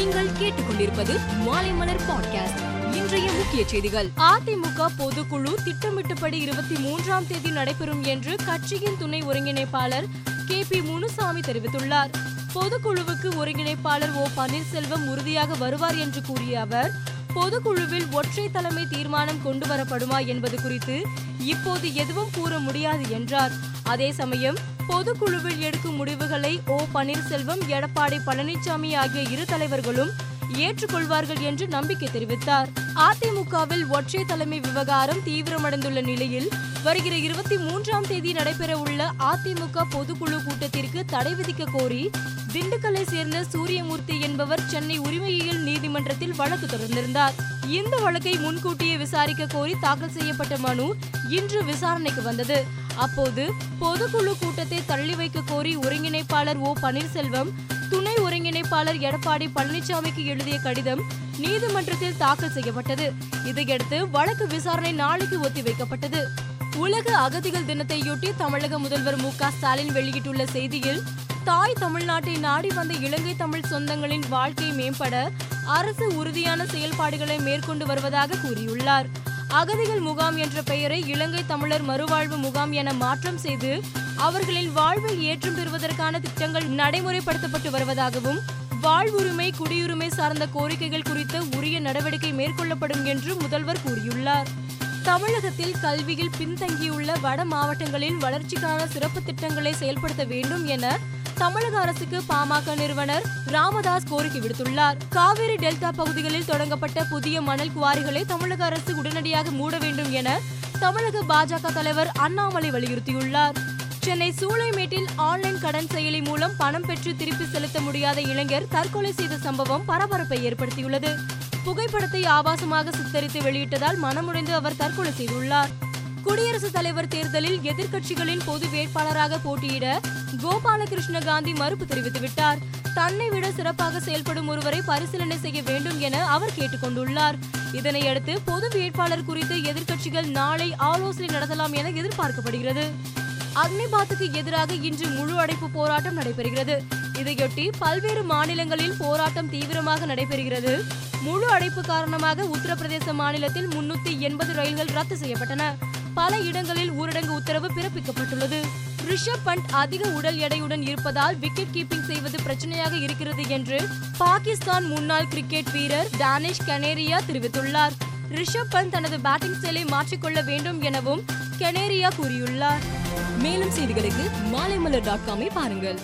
நீங்கள் கேட்டுக்கொண்டிருப்பது மாலைமலர் பாட்காஸ்ட் இன்றைய முக்கிய செய்திகள். அதிமுக பொதுக்குழு திட்டமிட்டபடி இருபத்தி மூன்றாம் தேதி நடைபெறும் என்று கட்சியின் துணை ஒருங்கிணைப்பாளர் கே பி முனுசாமி தெரிவித்துள்ளார். பொதுக்குழுவுக்கு ஒருங்கிணைப்பாளர் ஓ பன்னீர்செல்வம் உறுதியாக வருவார் என்று கூறிய அவர் பொதுக்குழுவில் ஒற்றை தலைமை தீர்மானம் கொண்டு வரப்படுமா என்பது குறித்து இப்போது எதுவும் கூற முடியாது என்றார். அதே சமயம் பொதுக்குழுவில் எடுக்கும் முடிவுகளை ஓ. பன்னீர்செல்வம் எடப்பாடி பழனிசாமி ஆகிய இரு தலைவர்களும் ஏற்றுக்கொள்வார்கள் என்று நம்பிக்கை தெரிவித்தார். அதிமுகவில் ஒற்றை தலைமை விவகாரம் தீவிரமடைந்துள்ள நிலையில் வருகிற இருபத்தி மூன்றாம் தேதி நடைபெற உள்ள அதிமுக பொதுக்குழு கூட்டத்திற்கு தடை விதிக்க கோரி திண்டுக்கல்லை சேர்ந்த சூரியமூர்த்தி என்பவர் சென்னை உரிமையியல் நீதிமன்றத்தில் வழக்கு தொடர்ந்திருந்தார். இந்த வழக்கை முன்கூட்டியே விசாரிக்க கோரி தாக்கல் செய்யப்பட்ட மனு இன்று விசாரணைக்கு வந்தது. அப்போது பொதுக்குழு கூட்டத்தை தள்ளி வைக்க கோரி ஒருங்கிணைப்பாளர் ஓ. பன்னீர்செல்வம் துணை ஒருங்கிணைப்பாளர் எடப்பாடி பழனிசாமிக்கு எழுதிய கடிதம் நீதிமன்றத்தில் தாக்கல் செய்யப்பட்டது. இதையடுத்து வழக்கு விசாரணை நாளைக்கு ஒத்திவைக்கப்பட்டது. உலக அகதிகள் தினத்தையொட்டி தமிழக முதல்வர் மு. க. ஸ்டாலின் வெளியிட்டுள்ள செய்தியில் தாய் தமிழ்நாட்டை நாடி வந்த இலங்கை தமிழ் சொந்தங்களின் வாழ்க்கை மேம்பட அரசு உறுதியான செயல்பாடுகளை மேற்கொண்டு வருவதாக கூறியுள்ளார். அகதிகள் முகாம் என்ற பெயரை இலங்கை தமிழர் மறுவாழ்வு முகாம் என மாற்றம் செய்து அவர்களின் வாழ்வில் ஏற்றம் பெறுவதற்கான திட்டங்கள் நடைமுறைப்படுத்தப்பட்டு வருவதாகவும் வாழ்வுரிமை குடியுரிமை சார்ந்த கோரிக்கைகள் குறித்த உரிய நடவடிக்கை மேற்கொள்ளப்படும் என்று முதல்வர் கூறியுள்ளார். தமிழகத்தில் கல்வியில் பின்தங்கியுள்ள வட மாவட்டங்களின் வளர்ச்சிக்கான சிறப்பு திட்டங்களை செயல்படுத்த வேண்டும் என தமிழக அரசுக்கு பாமக நிறுவனர் ராமதாஸ் கோரிக்கை விடுத்துள்ளார். காவிரி டெல்டா பகுதிகளில் தொடங்கப்பட்ட புதிய மணல் குவாரிகளை தமிழக அரசு உடனடியாக மூட வேண்டும் என தமிழக பாஜக தலைவர் அண்ணாமலை வலியுறுத்தியுள்ளார். சென்னை சூளைமேட்டில் ஆன்லைன் கடன் செயலி மூலம் பணம் பெற்று திருப்பி செலுத்த முடியாத இளைஞர் தற்கொலை செய்த சம்பவம் பரபரப்பை ஏற்படுத்தியுள்ளது. புகைப்படத்தை ஆபாசமாக சித்தரித்து வெளியிட்டதால் மனமுடைந்து அவர் தற்கொலை செய்துள்ளார். குடியரசுத் தலைவர் தேர்தலில் எதிர்க்கட்சிகளின் பொது வேட்பாளராக போட்டியிட கோபாலகிருஷ்ண காந்தி மறுப்பு தெரிவித்துவிட்டார். தன்னை விட சிறப்பாக செயல்படும் ஒருவரை பரிசீலனை செய்ய வேண்டும் என அவர் கேட்டுக்கொண்டுள்ளார். இதனையடுத்து பொது வேட்பாளர் குறித்து எதிர்க்கட்சிகள் நாளை ஆலோசனை நடத்தலாம் என எதிர்பார்க்கப்படுகிறது. அக்னிபாத்துக்கு எதிராக இன்று முழு அடைப்பு போராட்டம் நடைபெறுகிறது. இதையொட்டி பல்வேறு மாநிலங்களில் போராட்டம் தீவிரமாக நடைபெறுகிறது. முழு அடைப்பு காரணமாக உத்தரப்பிரதேச மாநிலத்தில் முன்னூத்தி எண்பது ரயில்கள் ரத்து செய்யப்பட்டன. பல இடங்களில் ஊரடங்கு உத்தரவு பிறப்பிக்கப்பட்டுள்ளது. ரிஷப் பண்ட் அதிக உடல் எடையுடன் இருப்பதால் விக்கெட் கீப்பிங் செய்வது பிரச்சனையாக இருக்கிறது என்று பாகிஸ்தான் முன்னாள் கிரிக்கெட் வீரர் டானிஷ் கனேரியா தெரிவித்துள்ளார். ரிஷப் பண்ட் தனது பேட்டிங் ஸ்டைலை மாற்றிக்கொள்ள வேண்டும் எனவும் கெனேரியா கூறியுள்ளார். மேலும் செய்திகளுக்கு மாலைமலர் டாட் காமை பாருங்கள்.